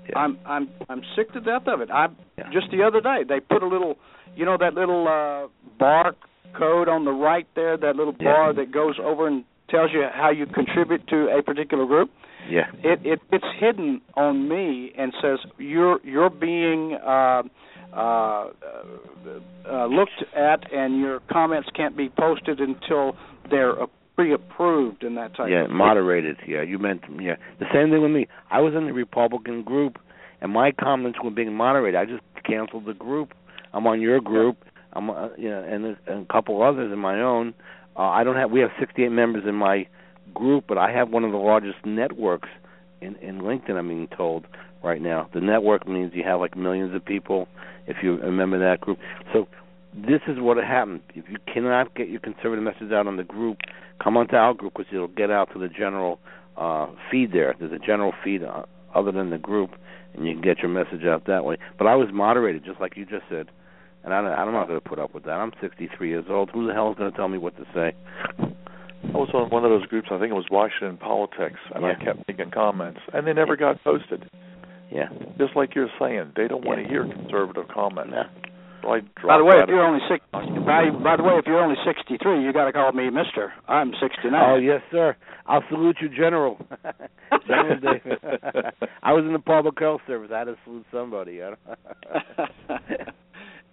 Yeah. I'm I'm I'm sick to death of it. I Yeah. just the other day they put a little, you know, that little uh, bar code on the right there, that little Yeah. bar that goes over and tells you how you contribute to a particular group. Yeah. It it it's hidden on me and says you're you're being uh, uh, uh, looked at, and your comments can't be posted until they're uh, pre-approved and that type. Yeah, of moderated. Yeah, you meant yeah. The same thing with me. I was in the Republican group, and my comments were being moderated. I just canceled the group. I'm on your group. I'm uh, you know, and, and a couple others in my own. Uh, I don't have. We have 68 members in my group, but I have one of the largest networks in in LinkedIn. I'm being told right now. The network means you have like millions of people. If you remember that group, so this is what happened. If you cannot get your conservative message out on the group, come onto our group because it'll get out to the general uh, feed there. There's a general feed uh, other than the group, and you can get your message out that way. But I was moderated, just like you just said, and I, I'm not going to put up with that. I'm 63 years old. Who the hell is going to tell me what to say? I was on one of those groups. I think it was Washington Politics, and Yeah. I kept making comments, and they never got posted. Yeah. Just like you're saying, they don't want to hear conservative comments. Yeah. So I By the way, if you're of- only six, by, by the way, if you're only 63, you got to call me Mister. I'm 69. Oh yes, sir. I'll salute you, General. (laughs) General David. (laughs) I was in the public health service. I had to salute somebody. (laughs)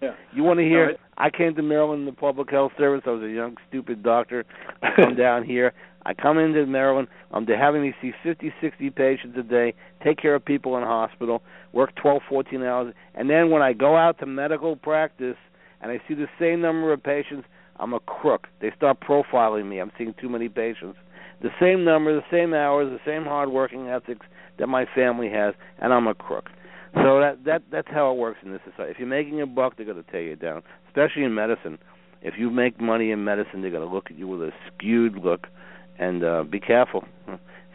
You, yeah. you want to hear? I came to Maryland in the public health service. I was a young, stupid doctor. (laughs) I come down here. I come into Maryland. I'm to having me see 50, 60 patients a day, take care of people in hospital, work 12, 14 hours, and then when I go out to medical practice and I see the same number of patients, I'm a crook. They start profiling me. I'm seeing too many patients. The same number, the same hours, the same hard working ethics that my family has, and I'm a crook. So that that that's how it works in this society. If you're making a buck, they're going to tear you down, especially in medicine. If you make money in medicine, they're going to look at you with a skewed look, and uh, be careful, (laughs)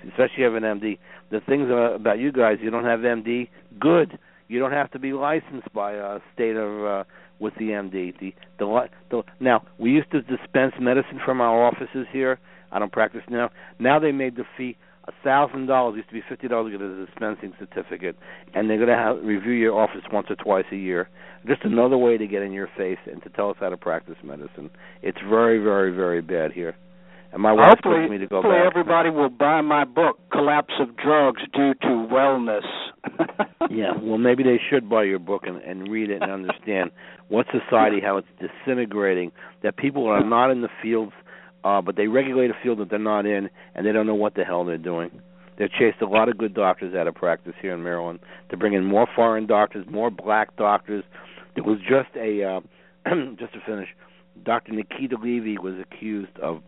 especially if you have an MD. The things uh, about you guys, you don't have MD. Good. You don't have to be licensed by a state of uh, with the MD. The the, the now we used to dispense medicine from our offices here. I don't practice now. Now they made the fee thousand dollars. Used to be fifty dollars to get a dispensing certificate, and they're going to have review your office once or twice a year. Just another way to get in your face and to tell us how to practice medicine. It's very, very, very bad here. And my wife hopefully, told me to go hopefully back. everybody will buy my book, Collapse of Drugs Due to Wellness. (laughs) Yeah, well, maybe they should buy your book and, and read it and understand what society, how it's disintegrating, that people are not in the fields, uh, but they regulate a field that they're not in, and they don't know what the hell they're doing. They've chased a lot of good doctors out of practice here in Maryland. They're bringing more foreign doctors, more black doctors. There was just a, uh, (clears throat) just to finish, Dr. Nikita Levy was accused of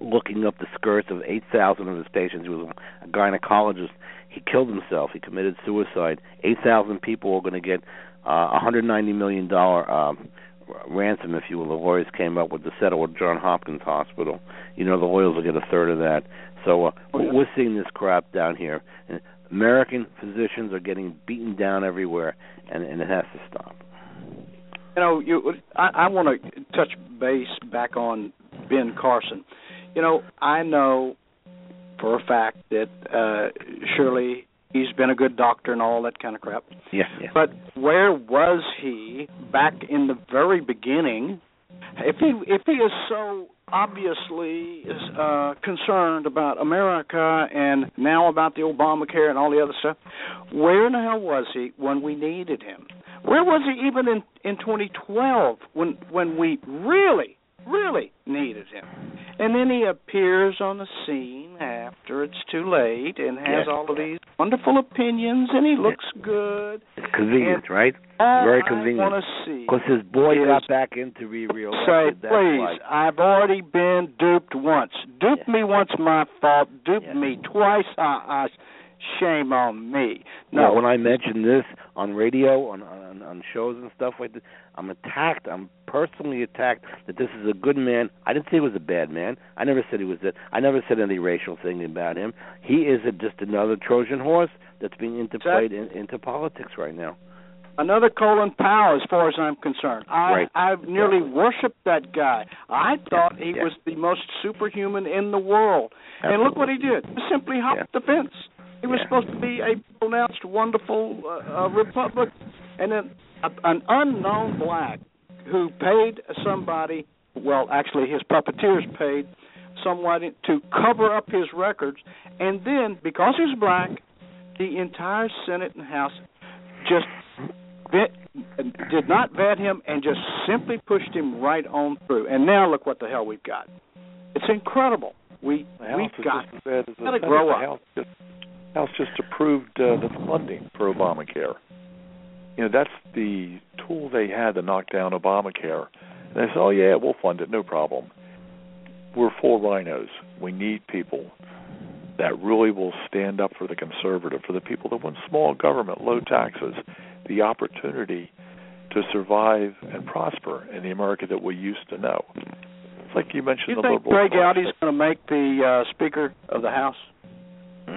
looking up the skirts of 8,000 of his patients. He was a gynecologist. He killed himself. He committed suicide. 8,000 people are going to get uh, 190 million dollar um, ransom, if you will. The lawyers came up with to settle with John Hopkins Hospital. You know, the lawyers will get a third of that. So uh, we're seeing this crap down here. And American physicians are getting beaten down everywhere, and, and it has to stop. You know, you. I, I want to touch base back on Ben Carson. You know, I know for a fact that uh surely he's been a good doctor and all that kind of crap. Yeah, yeah. But where was he back in the very beginning? If he if he is so obviously is uh concerned about America and now about the Obamacare and all the other stuff, where in the hell was he when we needed him? Where was he even in in 2012 when when we really really needed him? And then he appears on the scene after it's too late and has Yes. all of these wonderful opinions and he looks good. It's convenient, And right? Very convenient. want to see Because his boy is- got back into be reelected. say, please, why. I've already been duped once. Dupe Yeah. me once, my fault. Dupe Yeah. me twice, I, I, shame on me. Now, No, when I mention this on radio, on, on on shows and stuff like this, I'm attacked. I'm personally attacked that this is a good man. I didn't say he was a bad man. I never said he was that. I never said any racial thing about him. He is a, just another Trojan horse that's being interplayed in, into politics right now. another Colin Powell, as far as I'm concerned. I, Right. I've nearly worshipped that guy. I thought he Yeah. was the most superhuman in the world. And look what he did. He simply hopped Yeah. the fence. He was Yeah. supposed to be a pronounced wonderful uh, uh, Republican, and then a, an unknown black who paid somebody, well, actually his puppeteers paid somebody to cover up his records, and then because he was black, the entire Senate and House just vet, did not vet him and just simply pushed him right on through. And now look what the hell we've got. It's incredible. We we've got just as bad as the gotta grow up. Just House just approved uh, the funding for Obamacare. You know, that's the tool they had to knock down Obamacare. And they said, "Oh yeah, we'll fund it, no problem." We're full rhinos. We need people that really will stand up for the conservative, for the people that want small government, low taxes, the opportunity to survive and prosper in the America that we used to know. It's like you mentioned You the think liberal. Greg. Gowdy's going to make the uh, Speaker of the House?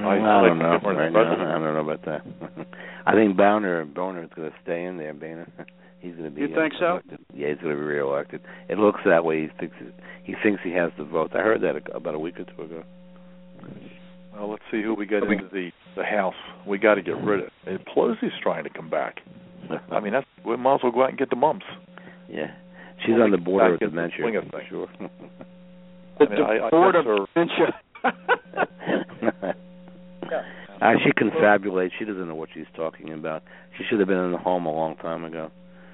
I- I, I don't know. think we're the Right now. I don't know about that. (laughs) I think Boner Boner is going to stay in there. Boehner, (laughs) he's going to be. You think so? elected. Yeah, he's going to be reelected. It looks that way. He thinks he thinks he has the vote. I heard that about a week or two ago. Well, let's see who we get into the the House. We got to get rid of. And Pelosi's trying to come back. (laughs) I mean, that's we might as well go out and get the mumps. yeah, she's Well, on the we border of back into the dementia. swing of for. Sure. The, I mean, I- I board guess of her- dementia. Uh, she confabulates. She doesn't know what she's talking about. She should have been in the home a long time ago.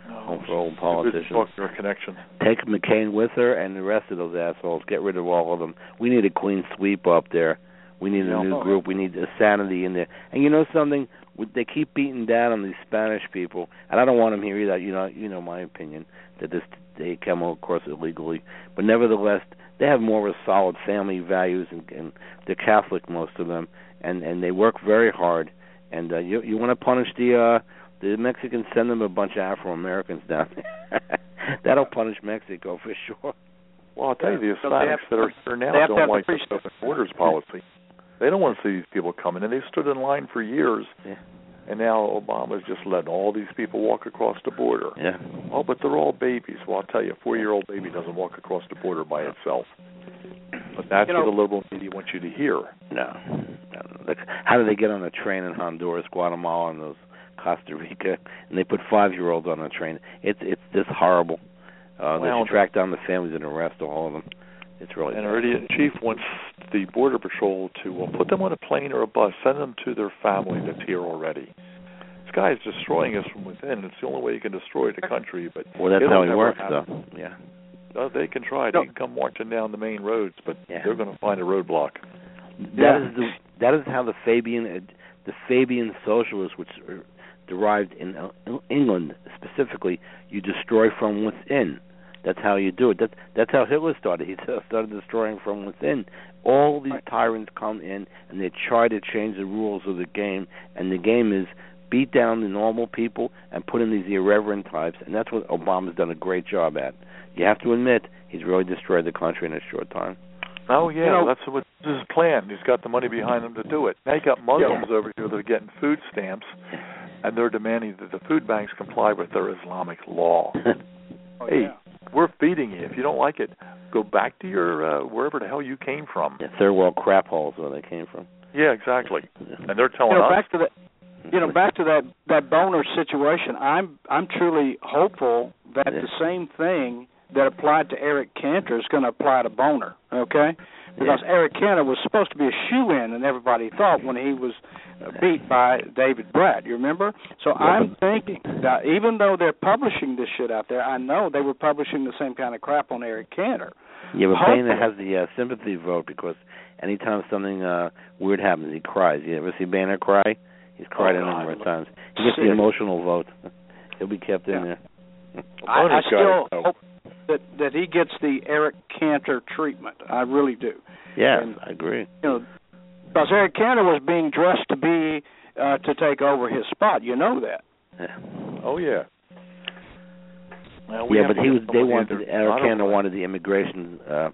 Home for old politicians. Talk to connection. Take McCain with her and the rest of those assholes. Get rid of all of them. We need a clean sweep up there. We need a new group. We need a sanity in there. And you know something? They keep beating down on these Spanish people, and I don't want them here either. You know, you know my opinion that this they come across illegally, but nevertheless, they have more of a solid family values, and, and they're Catholic, most of them, and and they work very hard. And uh, you you want to punish the uh, the Mexicans? Send them a bunch of Afro Americans down there. (laughs) That'll punish Mexico for sure. Well, I'll tell you, the So they Hispanics that are here now they don't like the priest- open borders policy. They don't want to see these people coming in. They stood in line for years, Yeah. and now Obama's just letting all these people walk across the border. Yeah. Oh, but they're all babies. Well, I'll tell you, a four-year-old baby doesn't walk across the border by itself. But that's You know- what the liberal media wants you to hear. No. Like, how do they get on a train in Honduras, Guatemala, and those Costa Rica, and they put five-year-olds on a train? It's it's just horrible. Uh, they Well, should track down the families and arrest all of them. It's really And our idiot chief wants the border patrol to well, put them on a plane or a bus, send them to their family that's here already. This guy is destroying us from within. It's the only way you can destroy the country. But well, that's how he works, happen. though. Yeah. Uh, they can try. No. They can come marching down the main roads, but Yeah. they're going to find a roadblock. That Yeah. is the that is how the Fabian uh, the Fabian socialists, which are derived in uh, England specifically, you destroy from within. That's how you do it. That that's how Hitler started. He (laughs) started destroying from within. All these tyrants come in and they try to change the rules of the game, and the game is beat down the normal people and put in these irreverent types, and that's what Obama's done a great job at. You have to admit he's really destroyed the country in a short time. Oh yeah, You know- that's what this is his plan. He's got the money behind him to do it. Now you got Muslims over here that are getting food stamps, and they're demanding that the food banks comply with their Islamic law. (laughs) Oh, hey, yeah. we're feeding you. If you don't like it, go back to your uh, wherever the hell you came from. Yeah, third world crap holes where they came from. Yeah, exactly. And they're telling You know, us. back to that. You know, back to that that boner situation. I'm I'm truly hopeful that Yeah. the same thing that applied to Eric Cantor is going to apply to Boner. Okay, because Eric Cantor was supposed to be a shoe in, and everybody thought when he was uh, beat by David Brat. You remember? So I'm thinking that even though they're publishing this shit out there, I know they were publishing the same kind of crap on Eric Cantor. Yeah, but Hopefully. Boehner has the uh, sympathy vote because anytime something uh weird happens, he cries. You ever see Boehner cry? He's cried Oh, a God. number of times. He gets the emotional vote. He'll be kept in there. I, I still it, hope that that he gets the Eric Cantor treatment. I really do. Yeah, And- I agree. You know, because Eric Cantor was being dressed to be uh, to take over his spot. You know that. Yeah, Oh yeah. Well, we yeah but he was. They wanted. Eric Cantor wanted the immigration uh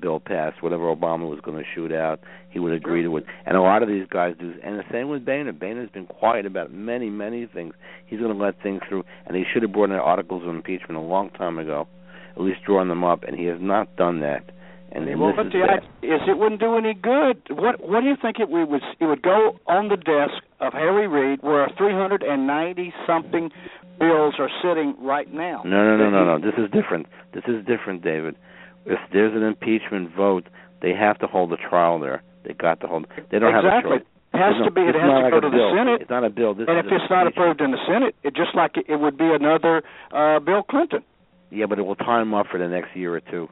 bill passed. Whatever Obama was going to shoot out, he would agree to it. And a lot of these guys do. And the same with Boehner. Boehner's been quiet about many, many things. He's going to let things through, and he should have brought in articles of impeachment a long time ago, at least drawing them up, and he has not done that. And, well, but is the idea is it wouldn't do any good. What What do you think it would it would go on the desk of Harry Reid where 390 something bills are sitting right now? No, no, no, no, no. This is different. This is different, David. If there's an impeachment vote, they have to hold a trial there. They got to hold. They don't exactly. have a choice. It has No, to be. It it's has not to like go a to the bill. Senate. It's not a bill. This and if it's not approved in the Senate, it just like it, it would be another uh, Bill Clinton. Yeah, but it will tie him up for the next year or two.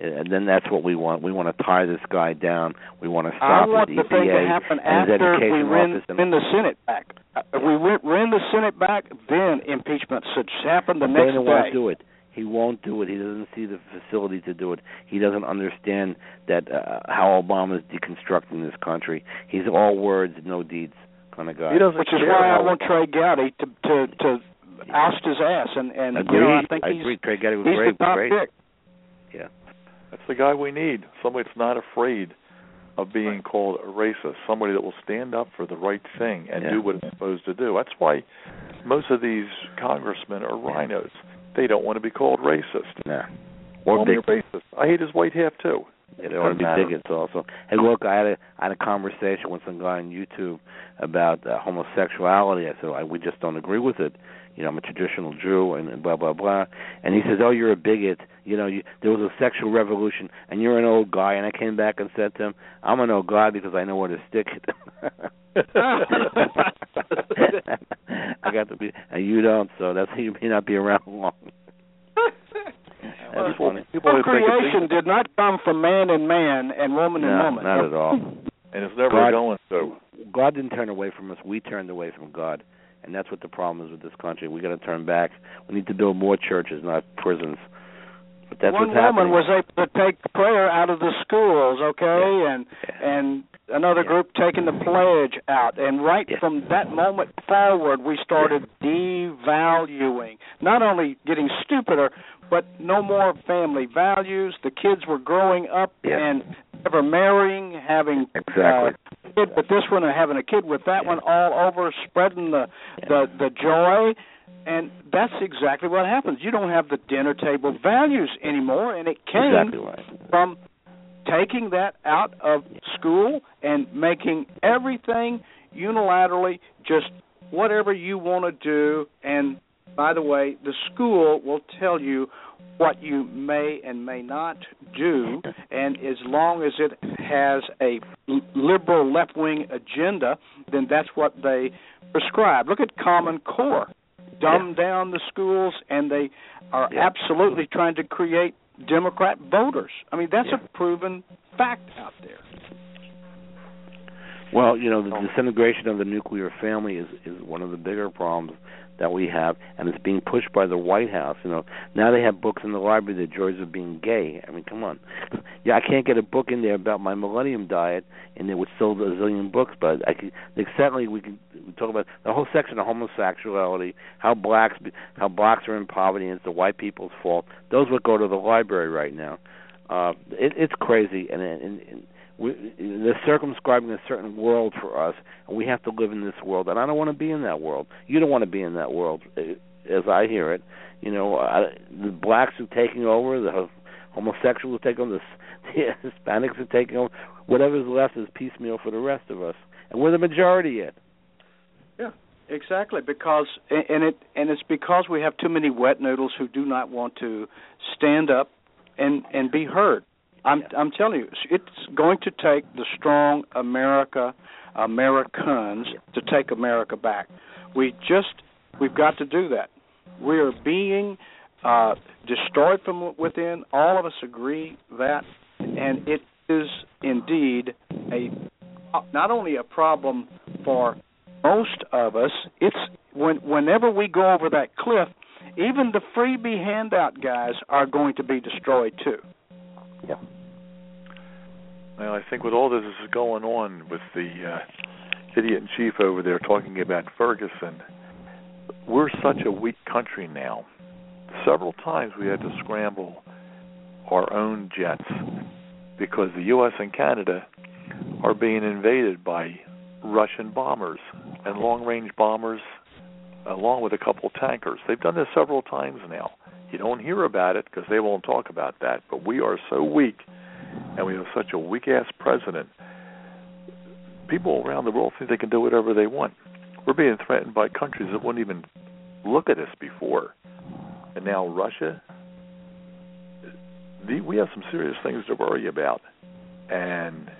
and then that's what we want. We want to tie this guy down. We want to I stop want his the thing to EPA happen after education we win, win the Senate back. Uh, If we win, win the Senate back, then impeachment should happen the next Dana day. won't do it. He won't do it. He doesn't see the facility to do it. He doesn't understand that uh, how Obama is deconstructing this country. He's all words, no deeds kind of guy. He doesn't Which is why I want Trey Gowdy to to to oust his ass, and and Agreed. you know I think I he's agree. Trey Gowdy was he's great. the top great. pick. Yeah. That's the guy we need. Somebody that's not afraid of being called a racist. Somebody that will stand up for the right thing and Yeah. do what it's supposed to do. That's why most of these congressmen are rhinos. They don't want to be called racist. Nah. Or big. racist. I hate his white half too. Yeah, they want to be matter. bigots also. Hey, look, I had a I had a conversation with some guy on YouTube about uh, homosexuality. I said I, we just don't agree with it. You know, I'm a traditional Jew, and, and blah blah blah. And he says, "Oh, you're a bigot. You know, you, there was a sexual revolution, and you're an old guy." And I came back and said to him, "I'm an old guy because I know where to stick it." (laughs) I got to be, and you don't, so that's you may not be around long. (laughs) That's People- funny. people who think it's Procreation did not come from man and man and woman and No, woman. not at all. and it's never God- going to. God didn't turn away from us. We turned away from God, and that's what the problem is with this country. We got to turn back. We need to build more churches, not prisons. But that's One what's woman was able to take prayer out of the schools, okay, and and another group taking the pledge out, and right from that moment forward, we started devaluing, not only getting stupider, but no more family values. The kids were growing up and never marrying, having Exactly. uh, kid with this one and having a kid with that one, all over spreading the the the joy. And that's exactly what happens. You don't have the dinner table values anymore, and it came Exactly right. from taking that out of school and making everything unilaterally just whatever you want to do. And by the way, the school will tell you what you may and may not do, and as long as it has a liberal left wing agenda, then that's what they prescribe. Look at Common Core. Dumb down the schools, and they are absolutely trying to create Democrat voters. I mean, that's a proven fact out there. Well, you know, the oh. disintegration of the nuclear family is is one of the bigger problems that we have, and it's being pushed by the White House. You know, now they have books in the library, the joys of being gay. I mean, come on. (laughs) Yeah, I can't get a book in there about my Millennium Diet, and there would still a zillion books. But I could, certainly we can talk about the whole section of homosexuality, how blacks how blacks are in poverty, and it's the white people's fault. Those would go to the library right now. Uh, it, it's crazy, and, and, and we, they're circumscribing a certain world for us, and we have to live in this world. And I don't want to be in that world. You don't want to be in that world, eh, as I hear it. You know, I, the blacks are taking over, the homosexuals are taking over, the, (laughs) the Hispanics are taking over. Whatever's left is piecemeal for the rest of us, and we're the majority yet. Yeah, exactly. Because and it and it's because we have too many wet noodles who do not want to stand up and and be heard. I'm I'm telling you, it's going to take the strong America Americans to take America back. We just we've got to do that. We are being uh, destroyed from within. All of us agree that, and it is indeed a not only a problem for most of us. It's when whenever we go over that cliff, even the freebie handout guys are going to be destroyed too. Yeah. Well, I think with all this is going on with the uh, idiot in chief over there talking about Ferguson, we're such a weak country now. Several times we had to scramble our own jets because the U.S. and Canada are being invaded by Russian bombers and long-range bombers, along with a couple tankers. They've done this several times now. You don't hear about it because they won't talk about that. But we are so weak, and we have such a weak-ass president. People around the world think they can do whatever they want. We're being threatened by countries that wouldn't even look at us before, and now Russia. We have some serious things to worry about, and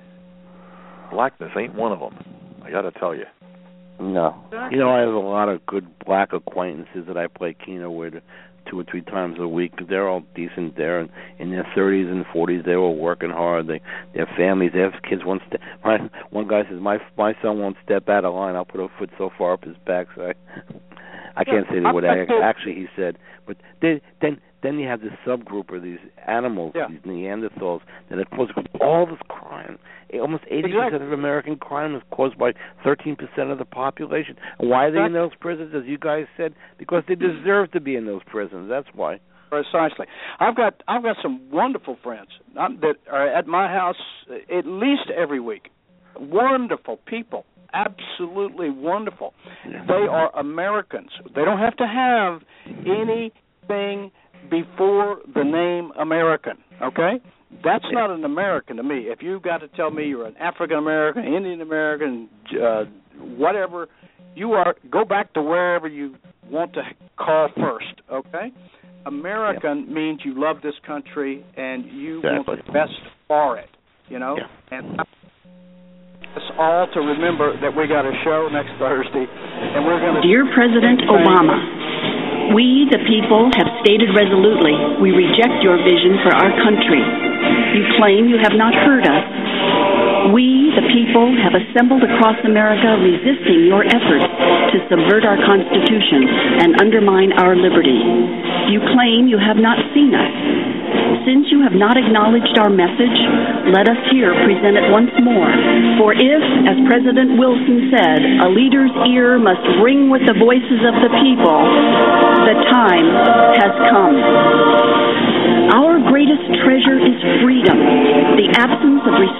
blackness ain't one of them. I got to tell you. No. You know, I have a lot of good black acquaintances that I play Keno with two or three times a week. They're all decent. They're in, in their 30s and 40s. They're all working hard. They, their families, they have kids. One. My one guy says, "My my son won't step out of line. I'll put a foot so far up his backside." I can't say the word actually he said, but then then then you have this subgroup of these animals, yeah. these Neanderthals, that are causing all this crime. Almost 80% of American crime is caused by 13% of the population. And why are they in those prisons, as you guys said? Because they deserve to be in those prisons. That's why. Precisely. I've got I've got some wonderful friends that are at my house at least every week. Wonderful people absolutely wonderful. They are Americans. They don't have to have anything before the name American, okay? That's not an American to me. If you've got to tell me you're an African American, Indian American, uh, whatever, you are go back to wherever you want to call first, okay? American yeah. means you love this country and you exactly. want the best for it, you know? Yeah. And us all to remember that we got a show next Thursday, and we're going to. Dear President Obama, we, the people, have stated resolutely we reject your vision for our country. You claim you have not heard us. We, the people, have assembled across America resisting your efforts to subvert our Constitution and undermine our liberty. You claim you have not seen us. Since you have not acknowledged our message, let us here present it once more. For if, as President Wilson said, a leader's ear must ring with the voices of the people, the time has come. Our greatest treasure is freedom, the absence of